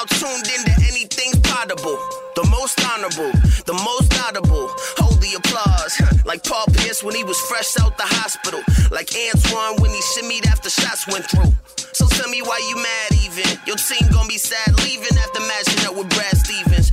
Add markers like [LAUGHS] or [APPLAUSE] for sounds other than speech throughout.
now tuned into anything potable. The most honorable, the most audible. Hold the applause. like Paul Pierce when he was fresh out the hospital. Like Antoine when he shimmied after shots went through. So tell me why you mad even. Your team gonna be sad leaving after matching up with Brad Stevens.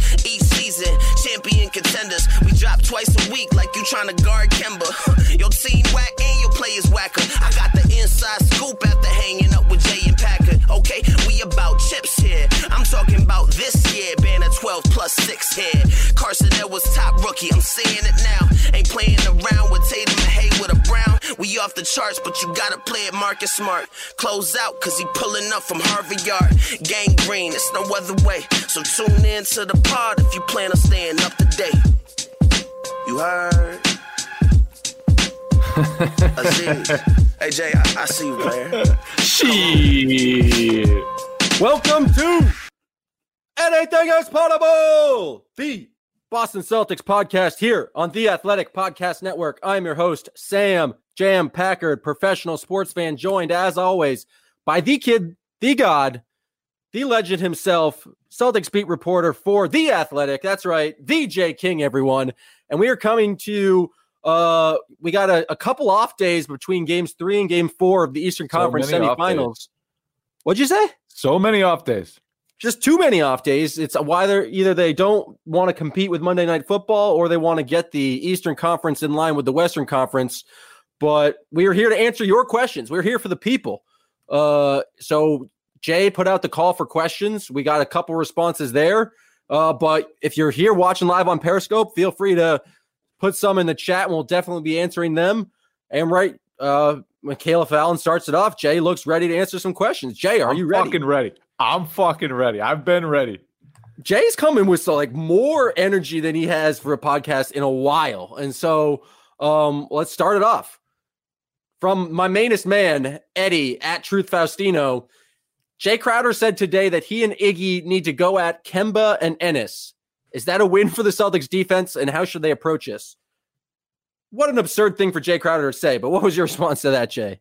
Season, champion contenders. We drop twice a week like you trying to guard Kemba. [LAUGHS] Your team whack and your players whacker. I got the inside scoop after hanging up with Jay and Packer. Okay, we about chips here. I'm talking about this year. Banner 12 plus 6 here. Carson Edwards top rookie. I'm saying it now. Ain't playing around with Tatum and Hayward or Brown. We off the charts, but you gotta play it Marcus Smart. Close out, cause he pulling up from Harvard Yard. Gang green, it's no other way. So tune in to the pod if you plan on staying up to date. You heard? [LAUGHS] Aziz. hey, Jay, I, I see you, player. Shit. Welcome to Anything is Possible, the Boston Celtics podcast here on the Athletic Podcast Network. I'm your host, Sam Jam Packard, professional sports fan, joined as always by the kid, the god, the legend himself, Celtics beat reporter for The Athletic. That's right, the J King, everyone. And we are coming to uh, we got a, a, couple off days between games three and game four of the Eastern so Conference semifinals. What'd you say? So many off days. Just too many off days. It's why they're either they don't want to compete with Monday Night Football or they want to get the Eastern Conference in line with the Western Conference. But we are here to answer your questions. We're here for the people. Uh, so Jay put out the call for questions. We got a couple responses there. Uh, but if you're here watching live on Periscope, feel free to put some in the chat and we'll definitely be answering them. And right, uh, Michaela Fallon starts it off. Jay looks ready to answer some questions. Jay, are I'm you ready? Fucking ready. I'm fucking ready. I've been ready. Jay's coming with so like more energy than he has for a podcast in a while. And so um let's start it off. From my mainest man, Eddie at Truth Faustino. Jay Crowder said today that he and Iggy need to go at Kemba and Enes. Is that a win for the Celtics defense? And how should they approach this? What an absurd thing for Jay Crowder to say, but what was your [LAUGHS] response to that, Jay?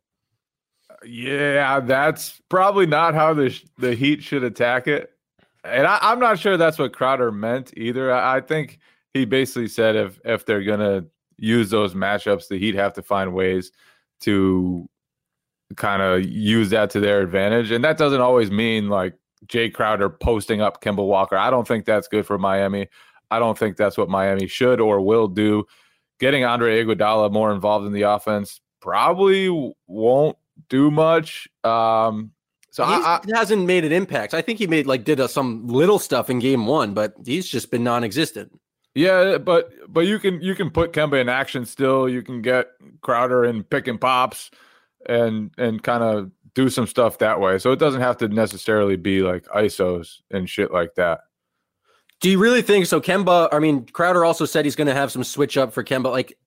Yeah, that's probably not how the the Heat should attack it, and I, am not sure that's what Crowder meant either. I, I, think he basically said if if they're gonna use those matchups, the Heat have to find ways to kind of use that to their advantage, and that doesn't always mean like Jay Crowder posting up Kemba Walker. I don't think that's good for Miami. I don't think that's what Miami should or will do. Getting Andre Iguodala more involved in the offense probably won't do much. Um, so I, he hasn't made an impact. I think he made like did a, some little stuff in game one, but he's just been non-existent. Yeah, but but you can you can put Kemba in action still. You can get Crowder in pick and pops, and and kind of do some stuff that way. So it doesn't have to necessarily be like ISOs and shit like that. Do you really think so? Kemba, I mean, Crowder also said he's going to have some switch up for Kemba. Like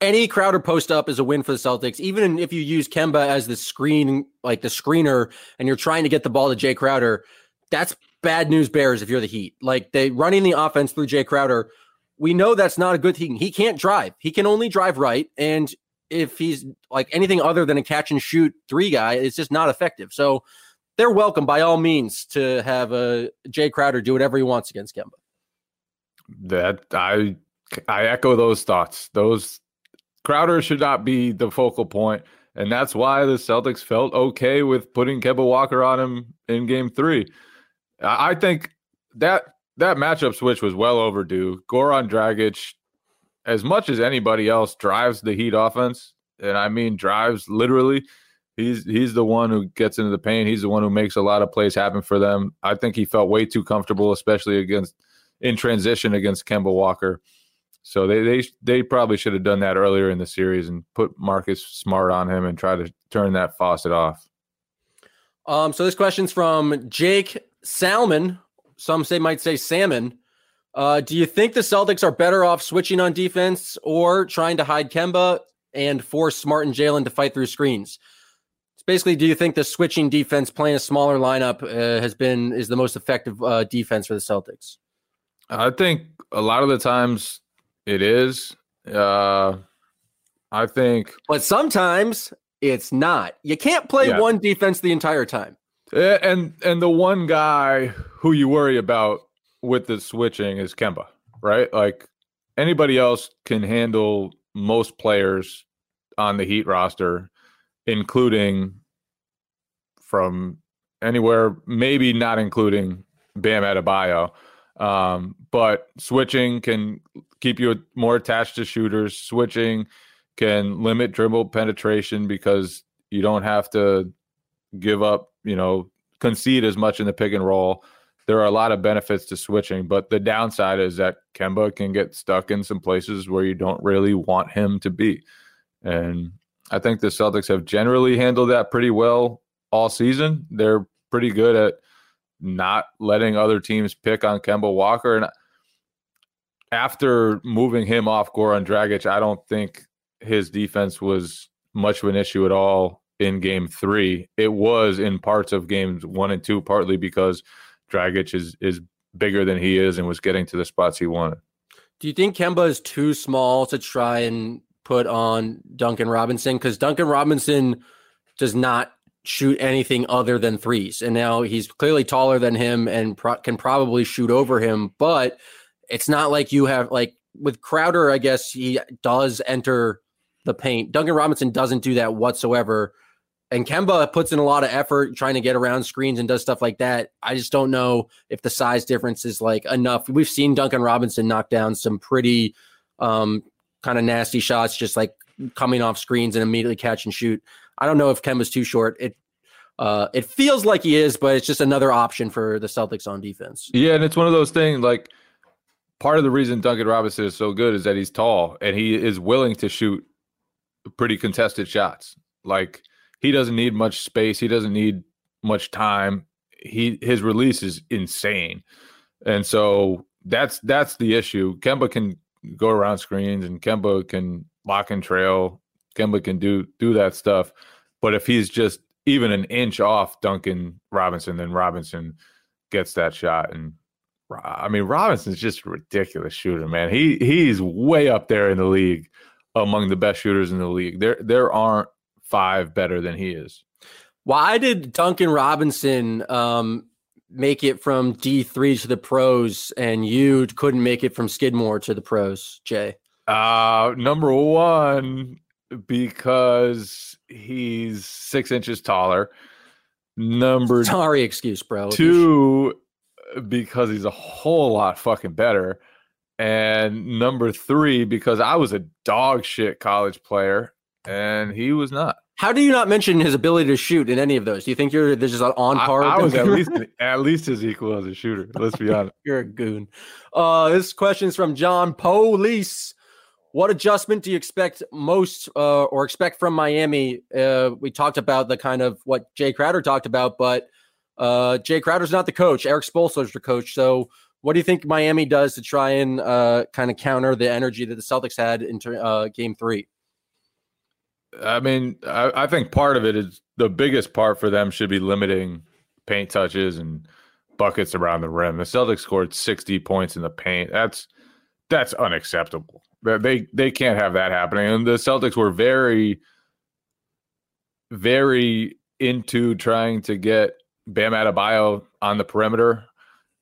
any Crowder post up is a win for the Celtics. Even if you use Kemba as the screen, like the screener, and you're trying to get the ball to Jay Crowder, that's bad news bears if you're the Heat. Like they running the offense through Jay Crowder. We know that's not a good thing. He can't drive. He can only drive right. And if he's like anything other than a catch and shoot three guy, it's just not effective. So they're welcome by all means to have a uh, Jay Crowder do whatever he wants against Kemba. That I I echo those thoughts. Those Crowder should not be the focal point, and that's why the Celtics felt okay with putting Kemba Walker on him in Game Three. I think that that matchup switch was well overdue. Goran Dragic as much as anybody else drives the Heat offense, and I mean drives literally. He's he's the one who gets into the paint. He's the one who makes a lot of plays happen for them. I think he felt way too comfortable, especially against in transition against Kemba Walker. So they they they probably should have done that earlier in the series and put Marcus Smart on him and try to turn that faucet off. Um, so this question's from Jake Salmon. Some say might say salmon. Uh, do you think the Celtics are better off switching on defense or trying to hide Kemba and force Smart and Jalen to fight through screens? It's basically, do you think the switching defense, playing a smaller lineup, uh, has been is the most effective uh, defense for the Celtics? I think a lot of the times it is. Uh, I think, but sometimes it's not. You can't play yeah. one defense the entire time. And and the one guy who you worry about with the switching is Kemba, right? Like anybody else can handle most players on the Heat roster, including from anywhere, maybe not including Bam Adebayo. Um, but switching can keep you more attached to shooters. Switching can limit dribble penetration because you don't have to give up, you know, concede as much in the pick and roll. There are a lot of benefits to switching, but the downside is that Kemba can get stuck in some places where you don't really want him to be. And I think the Celtics have generally handled that pretty well all season. They're pretty good at not letting other teams pick on Kemba Walker. And after moving him off Goran Dragic, I don't think his defense was much of an issue at all in game three. It was in parts of games one and two, partly because Dragic is is bigger than he is and was getting to the spots he wanted. Do you think Kemba is too small to try and put on Duncan Robinson? Because Duncan Robinson does not shoot anything other than threes. And now he's clearly taller than him and pro- can probably shoot over him, but it's not like you have like with Crowder, I guess he does enter the paint. Duncan Robinson doesn't do that whatsoever. And Kemba puts in a lot of effort trying to get around screens and does stuff like that. I just don't know if the size difference is like enough. We've seen Duncan Robinson knock down some pretty um, kind of nasty shots, just like coming off screens and immediately catch and shoot. I don't know if Kemba's too short. It uh, it feels like he is, but it's just another option for the Celtics on defense. Yeah, and it's one of those things like part of the reason Duncan Robinson is so good is that he's tall and he is willing to shoot pretty contested shots. Like he doesn't need much space, he doesn't need much time. He his release is insane. And so that's that's the issue. Kemba can go around screens and Kemba can lock and trail. Kemba can do do that stuff. But if he's just even an inch off Duncan Robinson, then Robinson gets that shot. And I mean, Robinson's just a ridiculous shooter, man. He he's way up there in the league among the best shooters in the league. There there aren't five better than he is. Why did Duncan Robinson um, make it from D three to the pros, and you couldn't make it from Skidmore to the pros, Jay? Uh number one, because he's six inches taller. Number sorry, excuse, bro. Two, because he's a whole lot fucking better. And number three, because I was a dog shit college player and he was not. How do you not mention his ability to shoot in any of those? Do you think you're this is on par? I, I was at [LAUGHS] least at least as equal as a shooter. Let's be honest. you're a goon. Uh, this question is from John Police. What adjustment do you expect most uh, or expect from Miami? Uh, we talked about the kind of what Jay Crowder talked about, but uh, Jay Crowder's not the coach. Erik Spoelstra's the coach. So, what do you think Miami does to try and uh, kind of counter the energy that the Celtics had in uh, Game Three? I mean, I, I, think part of it is the biggest part for them should be limiting paint touches and buckets around the rim. The Celtics scored 60 points in the paint. That's that's unacceptable. They they can't have that happening. And the Celtics were very very into trying to get Bam Adebayo on the perimeter.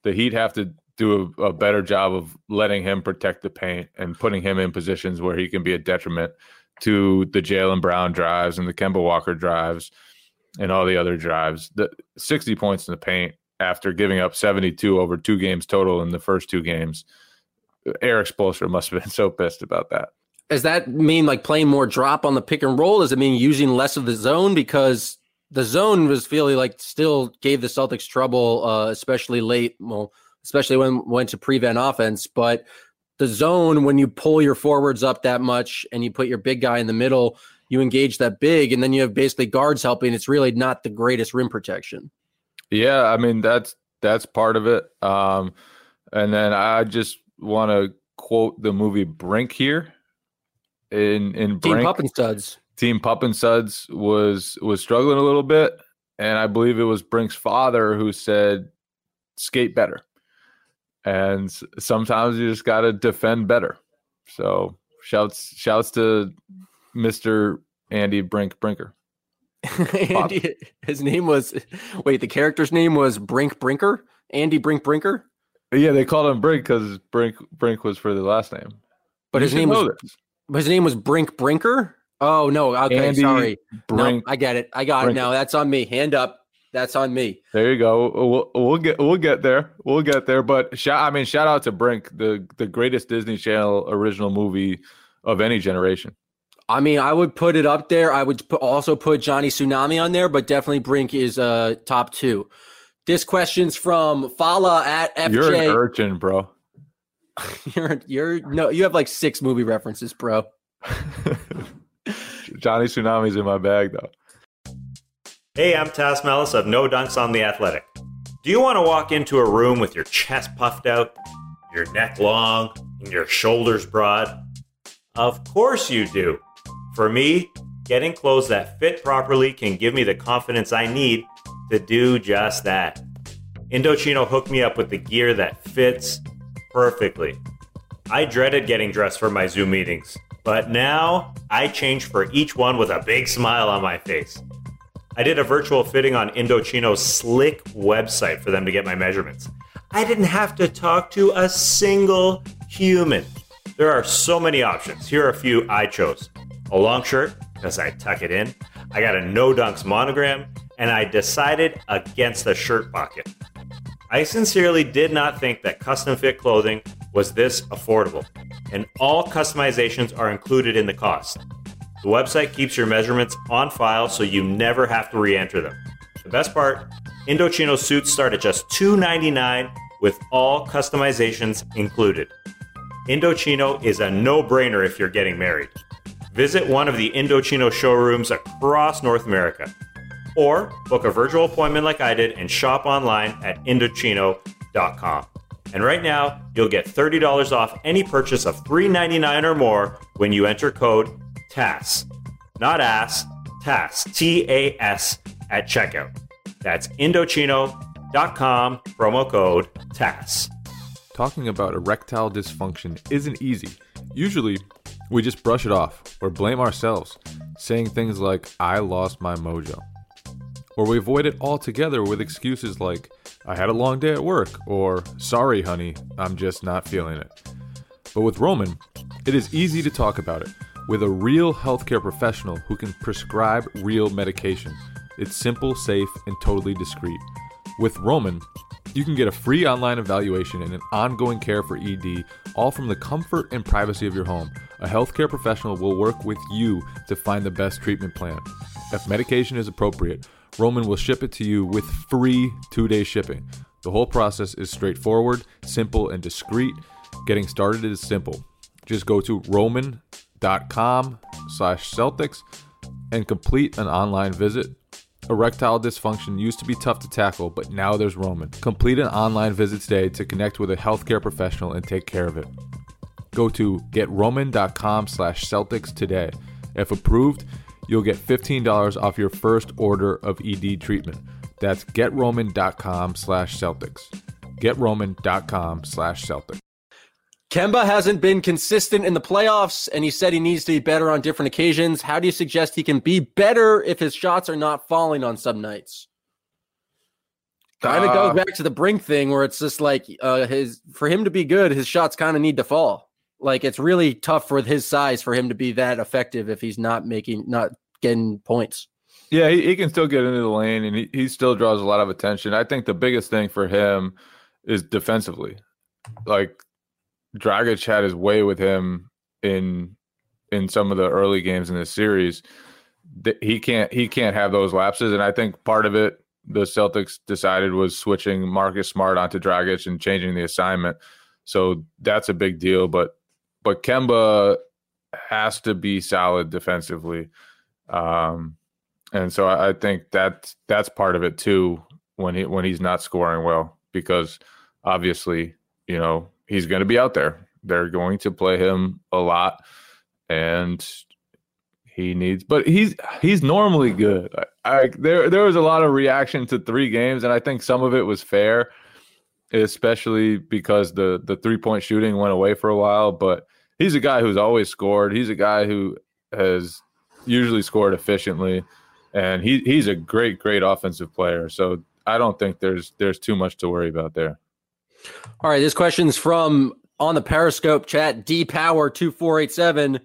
The Heat have to do a, a better job of letting him protect the paint and putting him in positions where he can be a detriment to the Jalen Brown drives and the Kemba Walker drives and all the other drives. The 60 points in the paint after giving up 72 over two games total in the first two games. Erik Spoelstra must have been [LAUGHS] so pissed about that. Does that mean like playing more drop on the pick and roll? Does it mean using less of the zone? Because the zone was feeling like still gave the Celtics trouble, uh, especially late. Well, especially when went to prevent offense, but the zone when you pull your forwards up that much and you put your big guy in the middle, you engage that big, and then you have basically guards helping. It's really not the greatest rim protection. Yeah, I mean that's that's part of it. Um, and then I just want to quote the movie Brink here. In in Brink, Team Pup and Studs. Team Pup and Suds was was struggling a little bit, and I believe it was Brink's father who said, "Skate better." And sometimes you just got to defend better. So shouts shouts to Mister Andy Brink Brinker. [LAUGHS] Andy, his name was wait, the character's name was Brink Brinker, Andy Brink Brinker. Yeah, they called him Brink because Brink Brink was for the last name. But You his name was this. his name was Brink Brinker. Oh no, okay, Andy sorry. Brink. No, I get it. I got Brinker. it now. That's on me. Hand up. That's on me. There you go. We'll, we'll get we'll get there. We'll get there. But shout I mean shout out to Brink, the the greatest Disney Channel original movie of any generation. I mean, I would put it up there. I would also put Johnny Tsunami on there, but definitely Brink is uh top two. This question's from Fala at FJ. You're an urchin, bro. [LAUGHS] you're you're no, you have like six movie references, bro. [LAUGHS] Johnny Tsunami's in my bag though. Hey, I'm Tas Melas of No Dunks on the Athletic. Do you want to walk into a room with your chest puffed out, your neck long, and your shoulders broad? Of course you do. For me, getting clothes that fit properly can give me the confidence I need to do just that. Indochino hooked me up with the gear that fits perfectly. I dreaded getting dressed for my Zoom meetings, but now I change for each one with a big smile on my face. I did a virtual fitting on Indochino's slick website for them to get my measurements. I didn't have to talk to a single human. There are so many options. Here are a few I chose a long shirt, because I tuck it in. I got a no dunks monogram, and I decided against the shirt pocket. I sincerely did not think that custom fit clothing was this affordable, and all customizations are included in the cost. The website keeps your measurements on file so you never have to re enter them. The best part Indochino suits start at just $2.99 with all customizations included. Indochino is a no brainer if you're getting married. Visit one of the Indochino showrooms across North America. Or book a virtual appointment like I did and shop online at Indochino.com. And right now, you'll get $30 off any purchase of $3.99 or more when you enter code TAS. Not ass, TAS, T A S, at checkout. That's Indochino.com, promo code TAS. Talking about erectile dysfunction isn't easy. Usually, we just brush it off or blame ourselves, saying things like, I lost my mojo. Or we avoid it altogether with excuses like, I had a long day at work, or sorry, honey, I'm just not feeling it. But with Roman, it is easy to talk about it with a real healthcare professional who can prescribe real medication. It's simple, safe, and totally discreet. With Roman, you can get a free online evaluation and an ongoing care for ED, all from the comfort and privacy of your home. A healthcare professional will work with you to find the best treatment plan. If medication is appropriate, Roman will ship it to you with free two day shipping. The whole process is straightforward, simple, and discreet. Getting started is simple. Just go to roman.com slash Celtics and complete an online visit. Erectile dysfunction used to be tough to tackle, but now there's Roman. Complete an online visit today to connect with a healthcare professional and take care of it. Go to getroman.com slash Celtics today. If approved, you'll get $15 off your first order of ED treatment. That's getroman.com slash Celtics. Getroman.com slash Celtics. Kemba hasn't been consistent in the playoffs, and he said he needs to be better on different occasions. How do you suggest he can be better if his shots are not falling on some nights? Kind of Uh, goes back to the Brink thing, where it's just like uh, his for him to be good, his shots kind of need to fall. Like it's really tough for his size for him to be that effective if he's not making not getting points. Yeah, he, he can still get into the lane and he, he still draws a lot of attention. I think the biggest thing for him is defensively. Like Dragic had his way with him in in some of the early games in this series. He can't he can't have those lapses. And I think part of it the Celtics decided was switching Marcus Smart onto Dragic and changing the assignment. So that's a big deal. But but Kemba has to be solid defensively. Um and so I, I think that that's part of it too when he when he's not scoring well because obviously you know he's going to be out there. They're going to play him a lot, and he needs. But he's he's normally good. I, I there there was a lot of reaction to three games, and I think some of it was fair, especially because the the three point shooting went away for a while. But he's a guy who's always scored. He's a guy who has usually scored efficiently and he he's a great great offensive player. So I don't think there's there's too much to worry about there. All right, this question's from on the Periscope chat. D Power two four eight seven.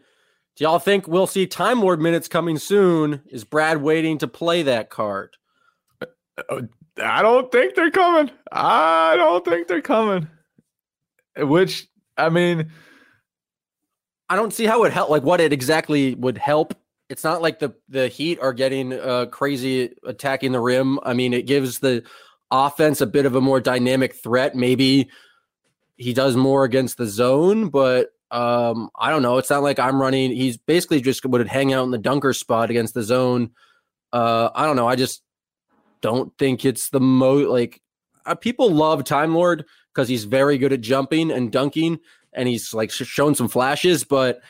Do y'all think we'll see Time Lord minutes coming soon? Is Brad waiting to play that card? I don't think they're coming. I don't think they're coming. Which I mean, I don't see how it help. Like what it exactly would help. It's not like the the Heat are getting uh, crazy attacking the rim. I mean, it gives the offense a bit of a more dynamic threat. Maybe he does more against the zone, but um, I don't know. It's not like I'm running. He's basically just would hang out in the dunker spot against the zone. Uh, I don't know. I just don't think it's the most like uh, people love Time Lord because he's very good at jumping and dunking, and he's like shown some flashes. But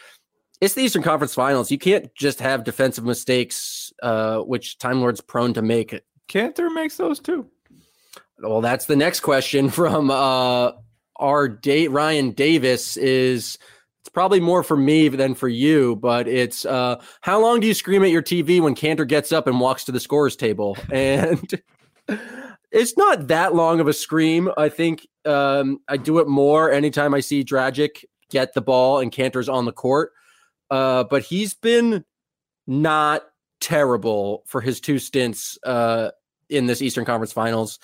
it's the Eastern Conference Finals. You can't just have defensive mistakes, uh, which Time Lord's prone to make. Kanter makes those too. Well, that's the next question [LAUGHS] from uh, our date Ryan Davis is it's probably more for me than for you, but it's uh, how long do you scream at your TV when Kanter gets up and walks to the scorers table? [LAUGHS] And it's not that long of a scream. I think um, I do it more anytime I see Dragic get the ball and Kanter's on the court. Uh, but he's been not terrible for his two stints uh, in this Eastern Conference Finals.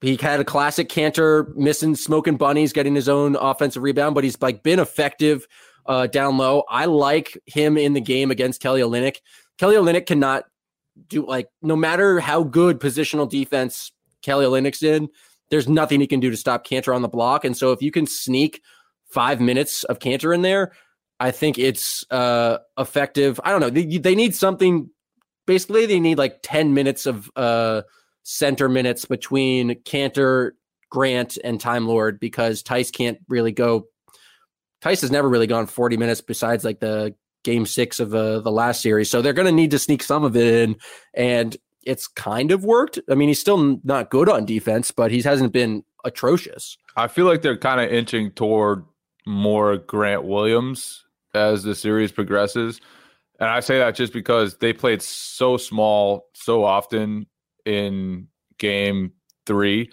He had a classic Kanter missing smoking bunnies, getting his own offensive rebound, but he's like been effective uh, down low. I like him in the game against Kelly Olynyk. Kelly Olynyk cannot do like no matter how good positional defense Kelly Olynyk's in, there's nothing he can do to stop Kanter on the block. And so if you can sneak five minutes of Kanter in there, I think it's uh, effective. I don't know. They, they need something. Basically, they need like 10 minutes of uh, center minutes between Kanter, Grant, and Time Lord because Theis can't really go. Theis has never really gone 40 minutes besides like the game six of uh, the last series. So they're going to need to sneak some of it in. And it's kind of worked. I mean, he's still not good on defense, but he hasn't been atrocious. I feel like they're kind of inching toward more Grant Williams as the series progresses. And I say that just because they played so small so often in game three.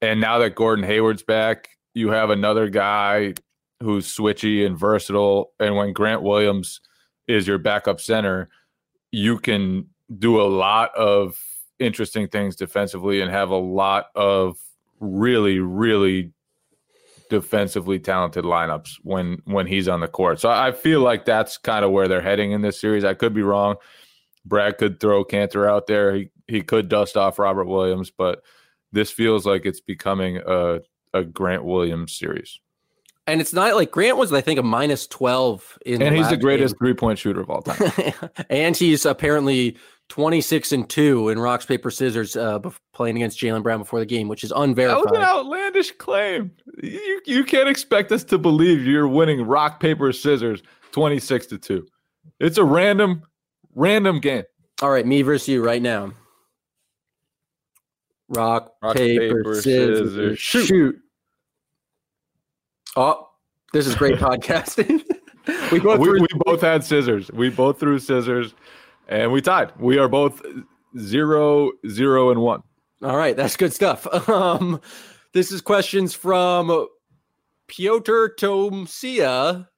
And now that Gordon Hayward's back, you have another guy who's switchy and versatile. And when Grant Williams is your backup center, you can do a lot of interesting things defensively and have a lot of really, really defensively talented lineups when when he's on the court. So I feel like that's kind of where they're heading in this series. I could be wrong. Brad could throw Kanter out there. He he could dust off Robert Williams, but this feels like it's becoming a a Grant Williams series. And it's not like Grant was, I think, a minus twelve in, and he's the greatest three point shooter of all time. [LAUGHS] and he's apparently twenty six and two in rocks paper scissors uh, playing against jalen Brown before the game, which is unverified. That was an outlandish claim. You you can't expect us to believe you're winning rock paper scissors twenty six to two. It's a random random game. All right, me versus you right now. Rock, Rock paper, paper, scissors, scissors shoot. shoot. Oh, this is great [LAUGHS] podcasting. [LAUGHS] we, we, we both had scissors. We both threw scissors, and we tied. We are both zero, zero, and one. All right, that's good stuff. [LAUGHS] Um, this is questions from Piotr Tomsia.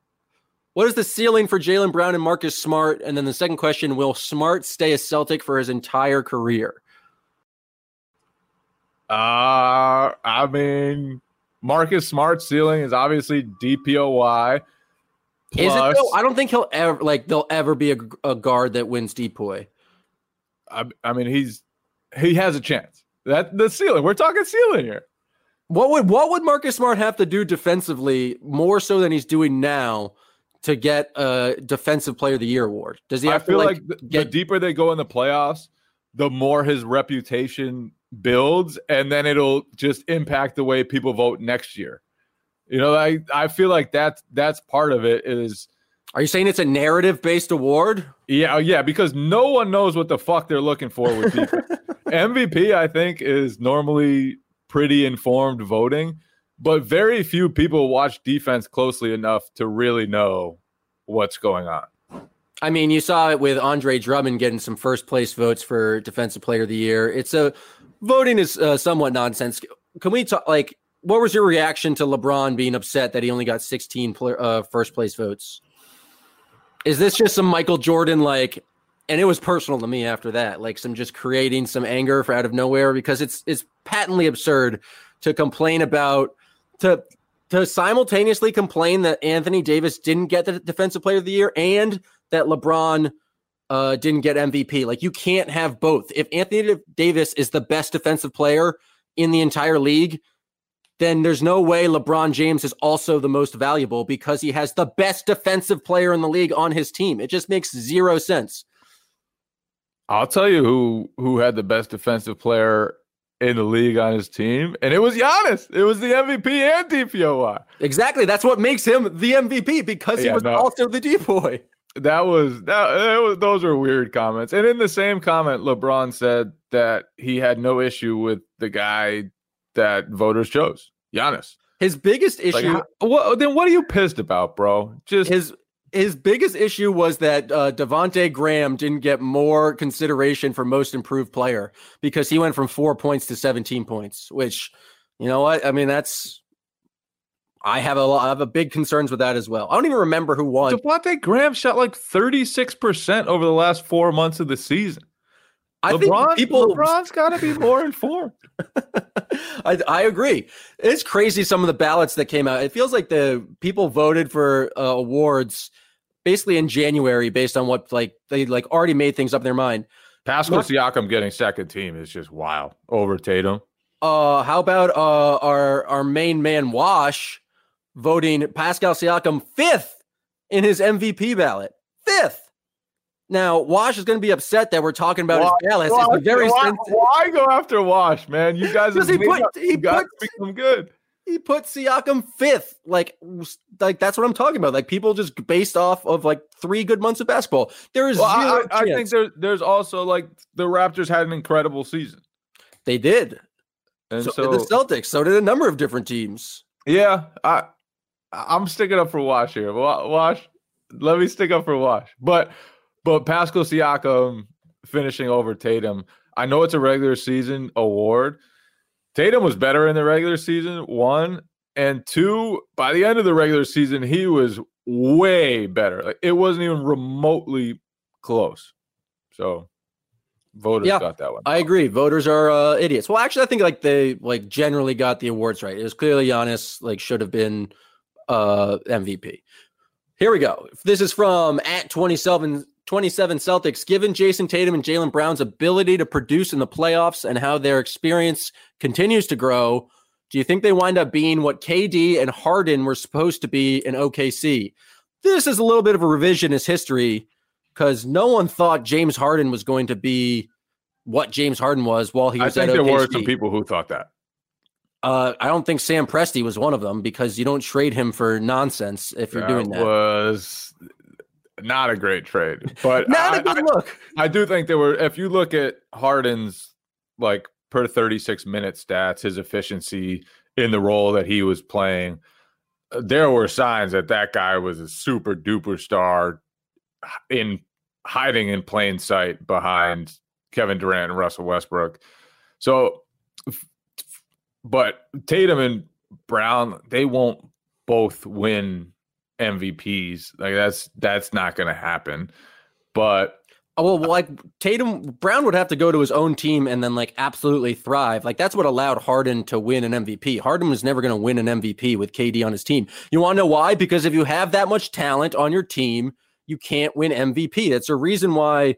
What is the ceiling for Jalen Brown and Marcus Smart? And then the second question: Will Smart stay a Celtic for his entire career? Uh, I mean, Marcus Smart's ceiling is obviously DPOY. Plus, is it though? I don't think he'll ever like there'll ever be a, a guard that wins DPOY. I, I mean, he's he has a chance. That the ceiling. We're talking ceiling here. What would what would Marcus Smart have to do defensively more so than he's doing now to get a defensive player of the year award? Does he have I feel to like, like the, get, the deeper they go in the playoffs, the more his reputation builds, and then it'll just impact the way people vote next year. You know, I I feel like that's that's part of it. Is are you saying it's a narrative based award? Yeah, oh, yeah, because no one knows what the fuck they're looking for with [LAUGHS] MVP, I think, is normally pretty informed voting, but very few people watch defense closely enough to really know what's going on. I mean, you saw it with Andre Drummond getting some first place votes for Defensive Player of the Year. It's a voting is uh, somewhat nonsense. Can we talk like what was your reaction to LeBron being upset that he only got 16 uh, first place votes? Is this just some Michael Jordan like and it was personal to me after that, like some just creating some anger for out of nowhere because it's it's patently absurd to complain about to to simultaneously complain that Anthony Davis didn't get the defensive player of the year and that LeBron uh, didn't get MVP. Like you can't have both. If Anthony Davis is the best defensive player in the entire league, then there's no way LeBron James is also the most valuable because he has the best defensive player in the league on his team. It just makes zero sense. I'll tell you who who had the best defensive player in the league on his team, and it was Giannis. It was the MVP and DPOY. Exactly. That's what makes him the MVP because yeah, he was no. also the D boy. That was that, that was, those are weird comments. And in the same comment, LeBron said that he had no issue with the guy that voters chose, Giannis. His biggest issue. Like, what, then what are you pissed about, bro? Just his his biggest issue was that uh, Devonte Graham didn't get more consideration for most improved player because he went from four points to 17 points, which, you know what? I mean, that's, I have a lot, I have a big concerns with that as well. I don't even remember who won. Devonte Graham shot like 36% over the last four months of the season. I LeBron, think people LeBron's got to be more informed. [LAUGHS] I, I agree. It's crazy some of the ballots that came out. It feels like the people voted for uh, awards basically in January based on what like they like already made things up in their mind. Pascal Siakam getting second team is just wild over Tatum. Uh, how about uh our our main man Wash voting Pascal Siakam fifth in his MVP ballot? Fifth. Now, Wash is going to be upset that we're talking about Wash, his balance. Wash, very why, why, go after Wash, man? You guys, because he put he put become good. He put Siakam fifth. Like, like that's what I'm talking about. Like people just based off of like three good months of basketball. There is well, I, I, think there's there's also like the Raptors had an incredible season. They did, and so, so the Celtics. So did a number of different teams. Yeah, I I'm sticking up for Wash here. Wash, let me stick up for Wash, but but Pascal Siakam finishing over Tatum. I know it's a regular season award. Tatum was better in the regular season, one. And two, by the end of the regular season, he was way better. Like it wasn't even remotely close. So voters yeah, got that one. I agree. Voters are uh, idiots. Well, actually, I think like they like generally got the awards right. It was clearly Giannis like should have been uh MVP. Here we go. This is from at 27 27 Celtics, given Jayson Tatum and Jalen Brown's ability to produce in the playoffs and how their experience continues to grow, do you think they wind up being what KD and Harden were supposed to be in OKC? This is a little bit of a revisionist history because no one thought James Harden was going to be what James Harden was while he was I think there were some people who thought that. Uh, I don't think Sam Presti was one of them because you don't trade him for nonsense if you're that doing that. Was not a great trade, but [LAUGHS] not I, a good I, look. I do think there were. If you look at Harden's like per 36 minute stats, his efficiency in the role that he was playing, uh, there were signs that that guy was a super duper star in hiding in plain sight behind Kevin Durant and Russell Westbrook. So, but Tatum and Brown, they won't both win MVPs. Like that's that's not going to happen. But oh, well, like Tatum Brown would have to go to his own team and then like absolutely thrive. Like that's what allowed Harden to win an MVP. Harden was never going to win an MVP with KD on his team. You want to know why? Because if you have that much talent on your team, you can't win MVP. That's a reason why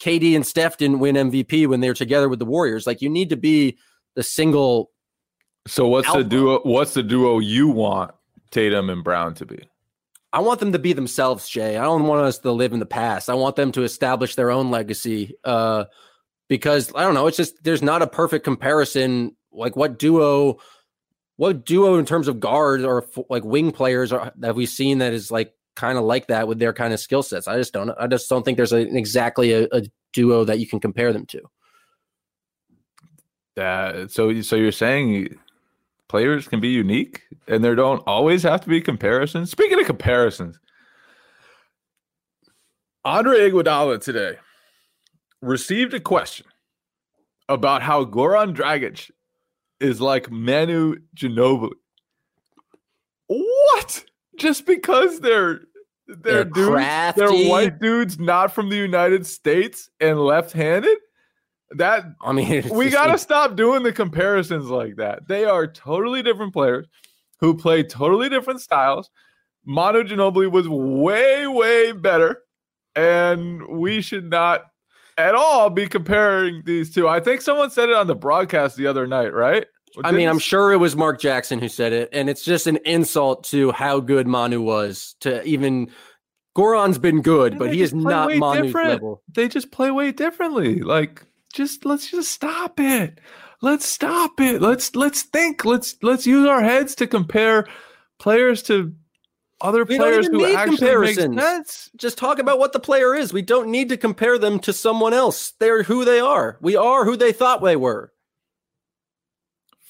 KD and Steph didn't win MVP when they were together with the Warriors. Like you need to be the single. So what's alpha. the duo? What's the duo you want Tatum and Brown to be? I want them to be themselves, Jay. I don't want us to live in the past. I want them to establish their own legacy. Uh, because I don't know, it's just there's not a perfect comparison. Like what duo, what duo in terms of guards or like wing players are, have we seen that is like kind of like that with their kind of skill sets? I just don't. I just don't think there's a, exactly a, a duo that you can compare them to. That so so you're saying players can be unique and there don't always have to be comparisons. Speaking of comparisons, Andre Iguodala today received a question about how Goran Dragic is like Manu Ginobili. What? Just because they're they're, They're dudes, crafty. they're white dudes not from the United States and left-handed? That I mean, [LAUGHS] it's we got to stop doing the comparisons like that. They are totally different players who play totally different styles. Manu Ginobili was way, way better, and we should not at all be comparing these two. I think someone said it on the broadcast the other night, right? I mean, I'm sure it was Mark Jackson who said it, and it's just an insult to how good Manu was. To even Goran's been good, but he is not Manu's different. level. they just play way differently. Like, just let's just stop it. Let's stop it. Let's let's think. Let's let's use our heads to compare players to other We don't players even who need actually comparisons. make sense. Just talk about what the player is. We don't need to compare them to someone else. They're who they are. We are who they thought they were.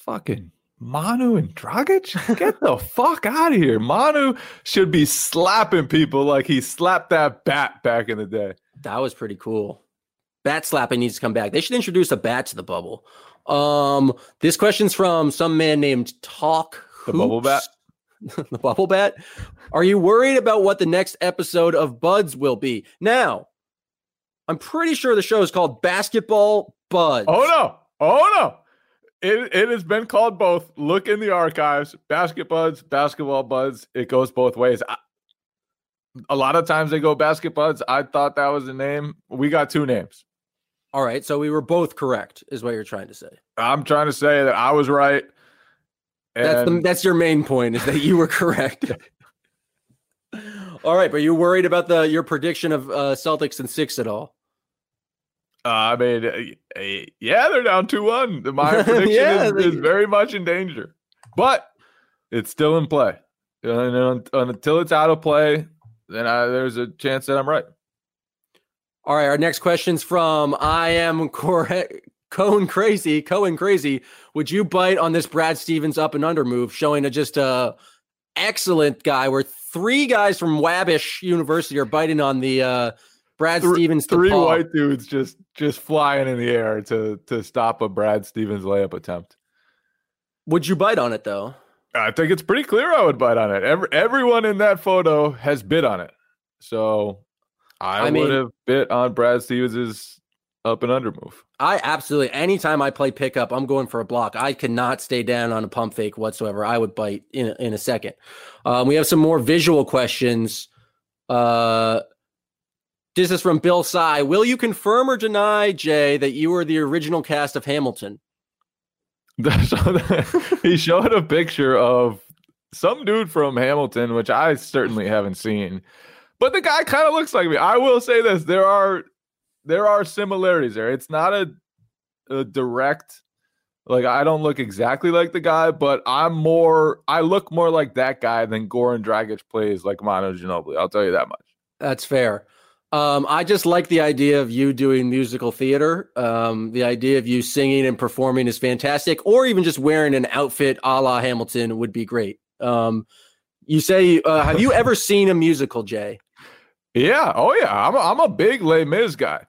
Fucking Manu and Dragic, get the [LAUGHS] fuck out of here. Manu should be slapping people like he slapped that bat back in the day. That was pretty cool. Bat slapping needs to come back. They should introduce a bat to the bubble. Um, this question's from some man named Talk. The bubble bat? [LAUGHS] The bubble bat. Are you worried about what the next episode of Buds will be? Now, I'm pretty sure the show is called Basketball Buds. Oh no! Oh no! It, it has been called both. Look in the archives. Basket buds, basketball buds. It goes both ways. I, a lot of times they go basket buds. I thought that was the name. We got two names. All right, so we were both correct, is what you're trying to say. I'm trying to say that I was right. That's the, that's your main point, is that you were correct. [LAUGHS] all right, but you worried about the your prediction of uh, Celtics and six at all? uh, I mean, uh, uh, yeah, they're down two one. My [LAUGHS] prediction Yeah, is, is very much in danger, but it's still in play. And, un- until it's out of play, then I, there's a chance that I'm right. All right, our next question's from I am correct. Cohen crazy, Cohen crazy. Would you bite on this Brad Stevens up and under move, showing a just a excellent guy where three guys from Wabash University are biting on the uh, Brad Three- Stevens three DePauw. white dudes just just flying in the air to to stop a Brad Stevens layup attempt. Would you bite on it though? I think it's pretty clear I would bite on it. Every, everyone in that photo has bid on it, so I, I would mean- have bit on Brad Stevens's up and under move. I absolutely. Anytime I play pickup, I'm going for a block. I cannot stay down on a pump fake whatsoever. I would bite in a, in a second. Um, we have some more visual questions. Uh, this is from Bill Sy. Will you confirm or deny, Jay, that you were the original cast of Hamilton? [LAUGHS] [LAUGHS] He showed a picture of some dude from Hamilton, which I certainly haven't seen. But the guy kind of looks like me. I will say this: there are there are similarities there. It's not a a direct like I don't look exactly like the guy, but I'm more I look more like that guy than Goran Dragic plays like Manu Ginobili. I'll tell you that much. That's fair. Um, I just like the idea of you doing musical theater. Um, the idea of you singing and performing is fantastic, or even just wearing an outfit a la Hamilton would be great. Um, you say, uh, have you ever seen a musical, Jay? Yeah. Oh yeah. I'm a, I'm a big Les Mis guy.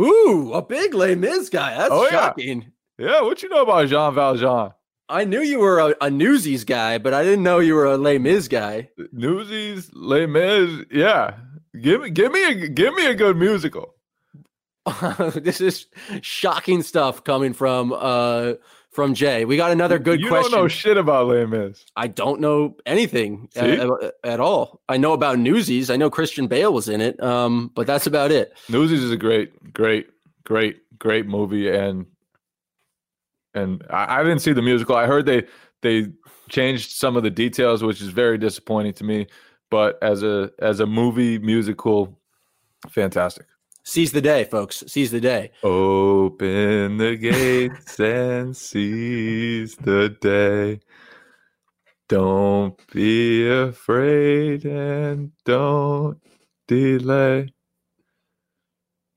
Ooh, a big Les Mis guy. That's Oh, yeah. shocking. Yeah. What you know about Jean Valjean? I knew you were a, a Newsies guy, but I didn't know you were a Les Mis guy. Newsies, Les Mis. Yeah. Give me give me a give me a good musical. [LAUGHS] this is shocking stuff coming from uh from Jay. We got another good you question. don't know shit about Les Mis. I don't know anything at, at- at all. I know about Newsies. I know Christian Bale was in it, um, but that's about it. Newsies is a great, great, great, great movie, and and I, I didn't see the musical. I heard they they changed some of the details, which is very disappointing to me. But as a as a movie musical, fantastic. Seize the day, folks. Seize the day. Open the gates and seize the day. Don't be afraid and don't delay.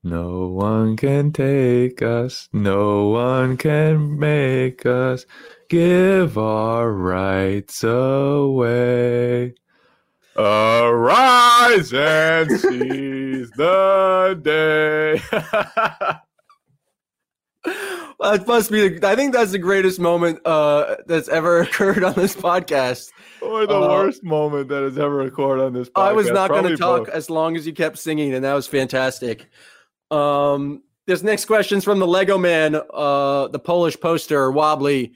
No one can take us, no one can make us give our rights away. Arise and seize the day. well, [LAUGHS] That must be. The, I think that's the greatest moment uh, that's ever [LAUGHS] occurred on this podcast. or the Uh, worst moment that has ever occurred on this podcast. I was not going to talk both. as long as you kept singing, and that was fantastic. Um, this next question's from the Lego Man, uh, the Polish poster, Wobbly.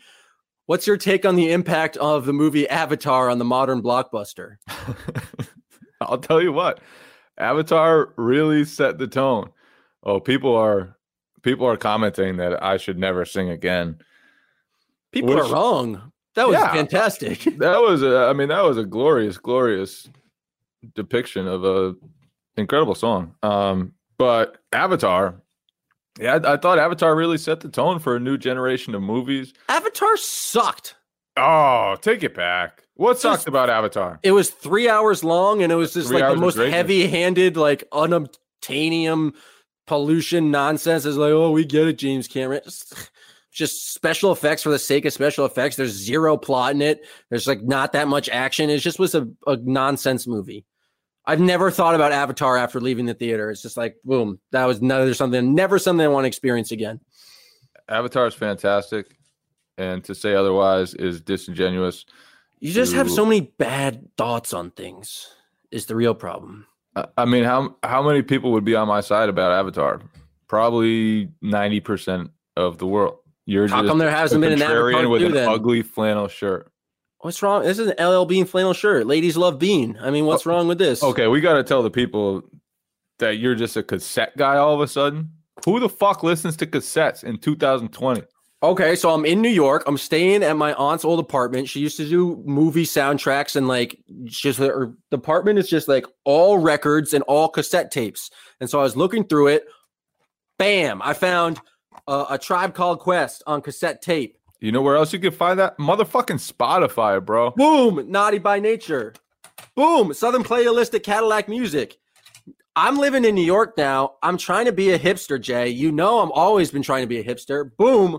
What's your take on the impact of the movie Avatar on the modern blockbuster? [LAUGHS] I'll tell you what, Avatar really set the tone. Oh, people are people are commenting that I should never sing again. People Which- are wrong. That was Yeah. fantastic. [LAUGHS] That was a, I mean, that was a glorious, glorious depiction of a incredible song. Um, but Avatar, yeah, I, I thought Avatar really set the tone for a new generation of movies. Avatar sucked. Oh, take it back. What Just- sucked about Avatar? It was three hours long, and it was just Three like the most heavy-handed, like unobtainium pollution nonsense. It's like, oh, we get it, James Cameron. Just, [SIGHS] just special effects for the sake of special effects. There's zero plot in it. There's like not that much action. It just was a, a nonsense movie. I've never thought about Avatar after leaving the theater. It's just like, boom, that was another something, never something I want to experience again. Avatar is fantastic, and to say otherwise is disingenuous. You just have so many bad thoughts on things. Is the real problem. I- mean, how how many people would be on my side about Avatar? Probably ninety percent of the world. You're How come there hasn't been an Avatar with an then? ugly flannel shirt. What's wrong? This is an LL Bean flannel shirt. Ladies love Bean. I mean, what's wrong with this? Okay, we got to tell the people that you're just a cassette guy all of a sudden. Who the fuck listens to cassettes in 2020? Okay, so I'm in New York. I'm staying at my aunt's old apartment. She used to do movie soundtracks and like just her apartment is just like all records and all cassette tapes. And so I was looking through it. Bam! I found uh, a Tribe Called Quest on cassette tape. You know where else you can find that? Motherfucking Spotify, bro. Boom! Naughty by Nature. Boom! Southern Playalistic Cadillac Music. I'm living in New York now. I'm trying to be a hipster, Jay. You know, I'm always been trying to be a hipster. Boom!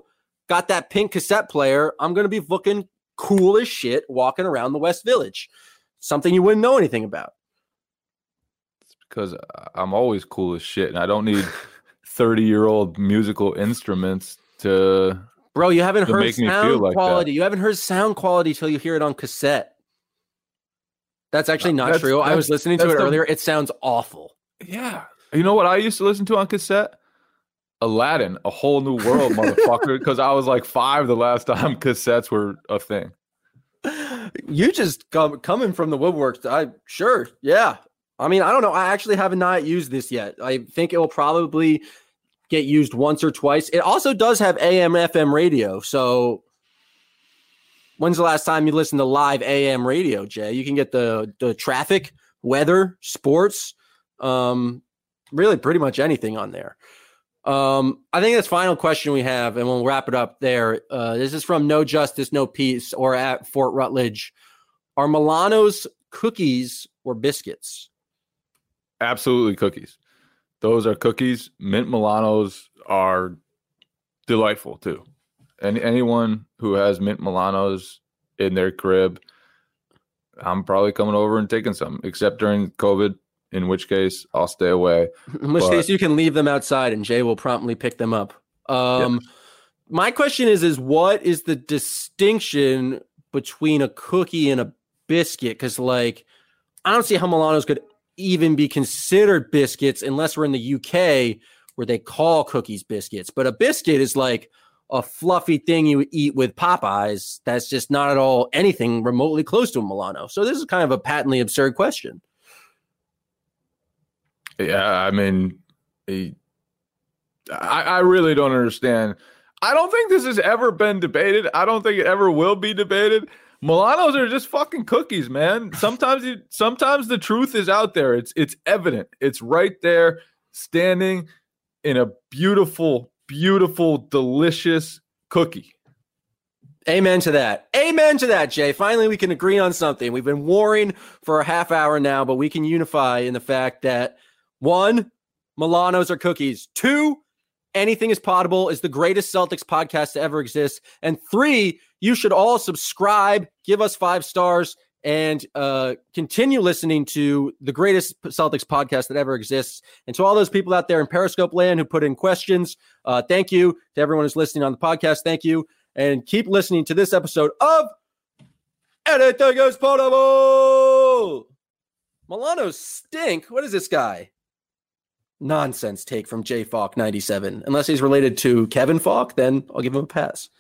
Got that pink cassette player. I'm gonna be looking cool as shit walking around the West Village. Something you wouldn't know anything about. It's Because I'm always cool as shit, and I don't need [LAUGHS] 30 year old musical instruments to. Bro, you haven't heard make me feel sound like that. quality. You haven't heard sound quality till you hear it on cassette. That's actually not That's- true. I was listening to it the- earlier. It sounds awful. Yeah. You know what I used to listen to on cassette? Aladdin, a whole new world, motherfucker. [LAUGHS] Because I was like five the last time cassettes were a thing. You just come coming from the woodworks. I sure, yeah. I mean, I don't know. I actually have not used this yet. I think it will probably get used once or twice. It also does have AM FM radio. So when's the last time you listened to live AM radio, Jay? You can get the the traffic, weather, sports, um, really pretty much anything on there. Um, I think that's final question we have, and we'll wrap it up there. Uh, this is from No Justice, No Peace, or at Fort Rutledge. Are Milano's cookies or biscuits? Absolutely cookies. Those are cookies. Mint Milanos are delightful too. And anyone who has mint Milanos in their crib, I'm probably coming over and taking some, except during COVID, in which case I'll stay away. In which But- case, you can leave them outside, and Jay will promptly pick them up. Um, My question is: is what is the distinction between a cookie and a biscuit? Because, like, I don't see how Milanos could even be considered biscuits unless we're in the UK where they call cookies biscuits. But a biscuit is like a fluffy thing you eat with Popeyes. That's just not at all anything remotely close to a Milano. So this is kind of a patently absurd question. Yeah, I mean, I, I really don't understand. I don't think this has ever been debated. I don't think it ever will be debated. Milanos are just fucking cookies, man. Sometimes you, sometimes the truth is out there. It's it's evident. It's right there, standing in a beautiful, beautiful, delicious cookie. Amen to that. Amen to that, Jay. Finally, we can agree on something. We've been warring for a half hour now, but we can unify in the fact that one, Milanos are cookies. Two, anything is potable is the greatest Celtics podcast to ever exist. And three, you should all subscribe, give us five stars, and uh, continue listening to the greatest Celtics podcast that ever exists. And to all those people out there in Periscope land who put in questions, uh, thank you. To everyone who's listening on the podcast, thank you. And keep listening to this episode of Anything is Potable. Milano stink. What is this guy? Nonsense take from J Falk 97. Unless he's related to Kevin Falk, then I'll give him a pass.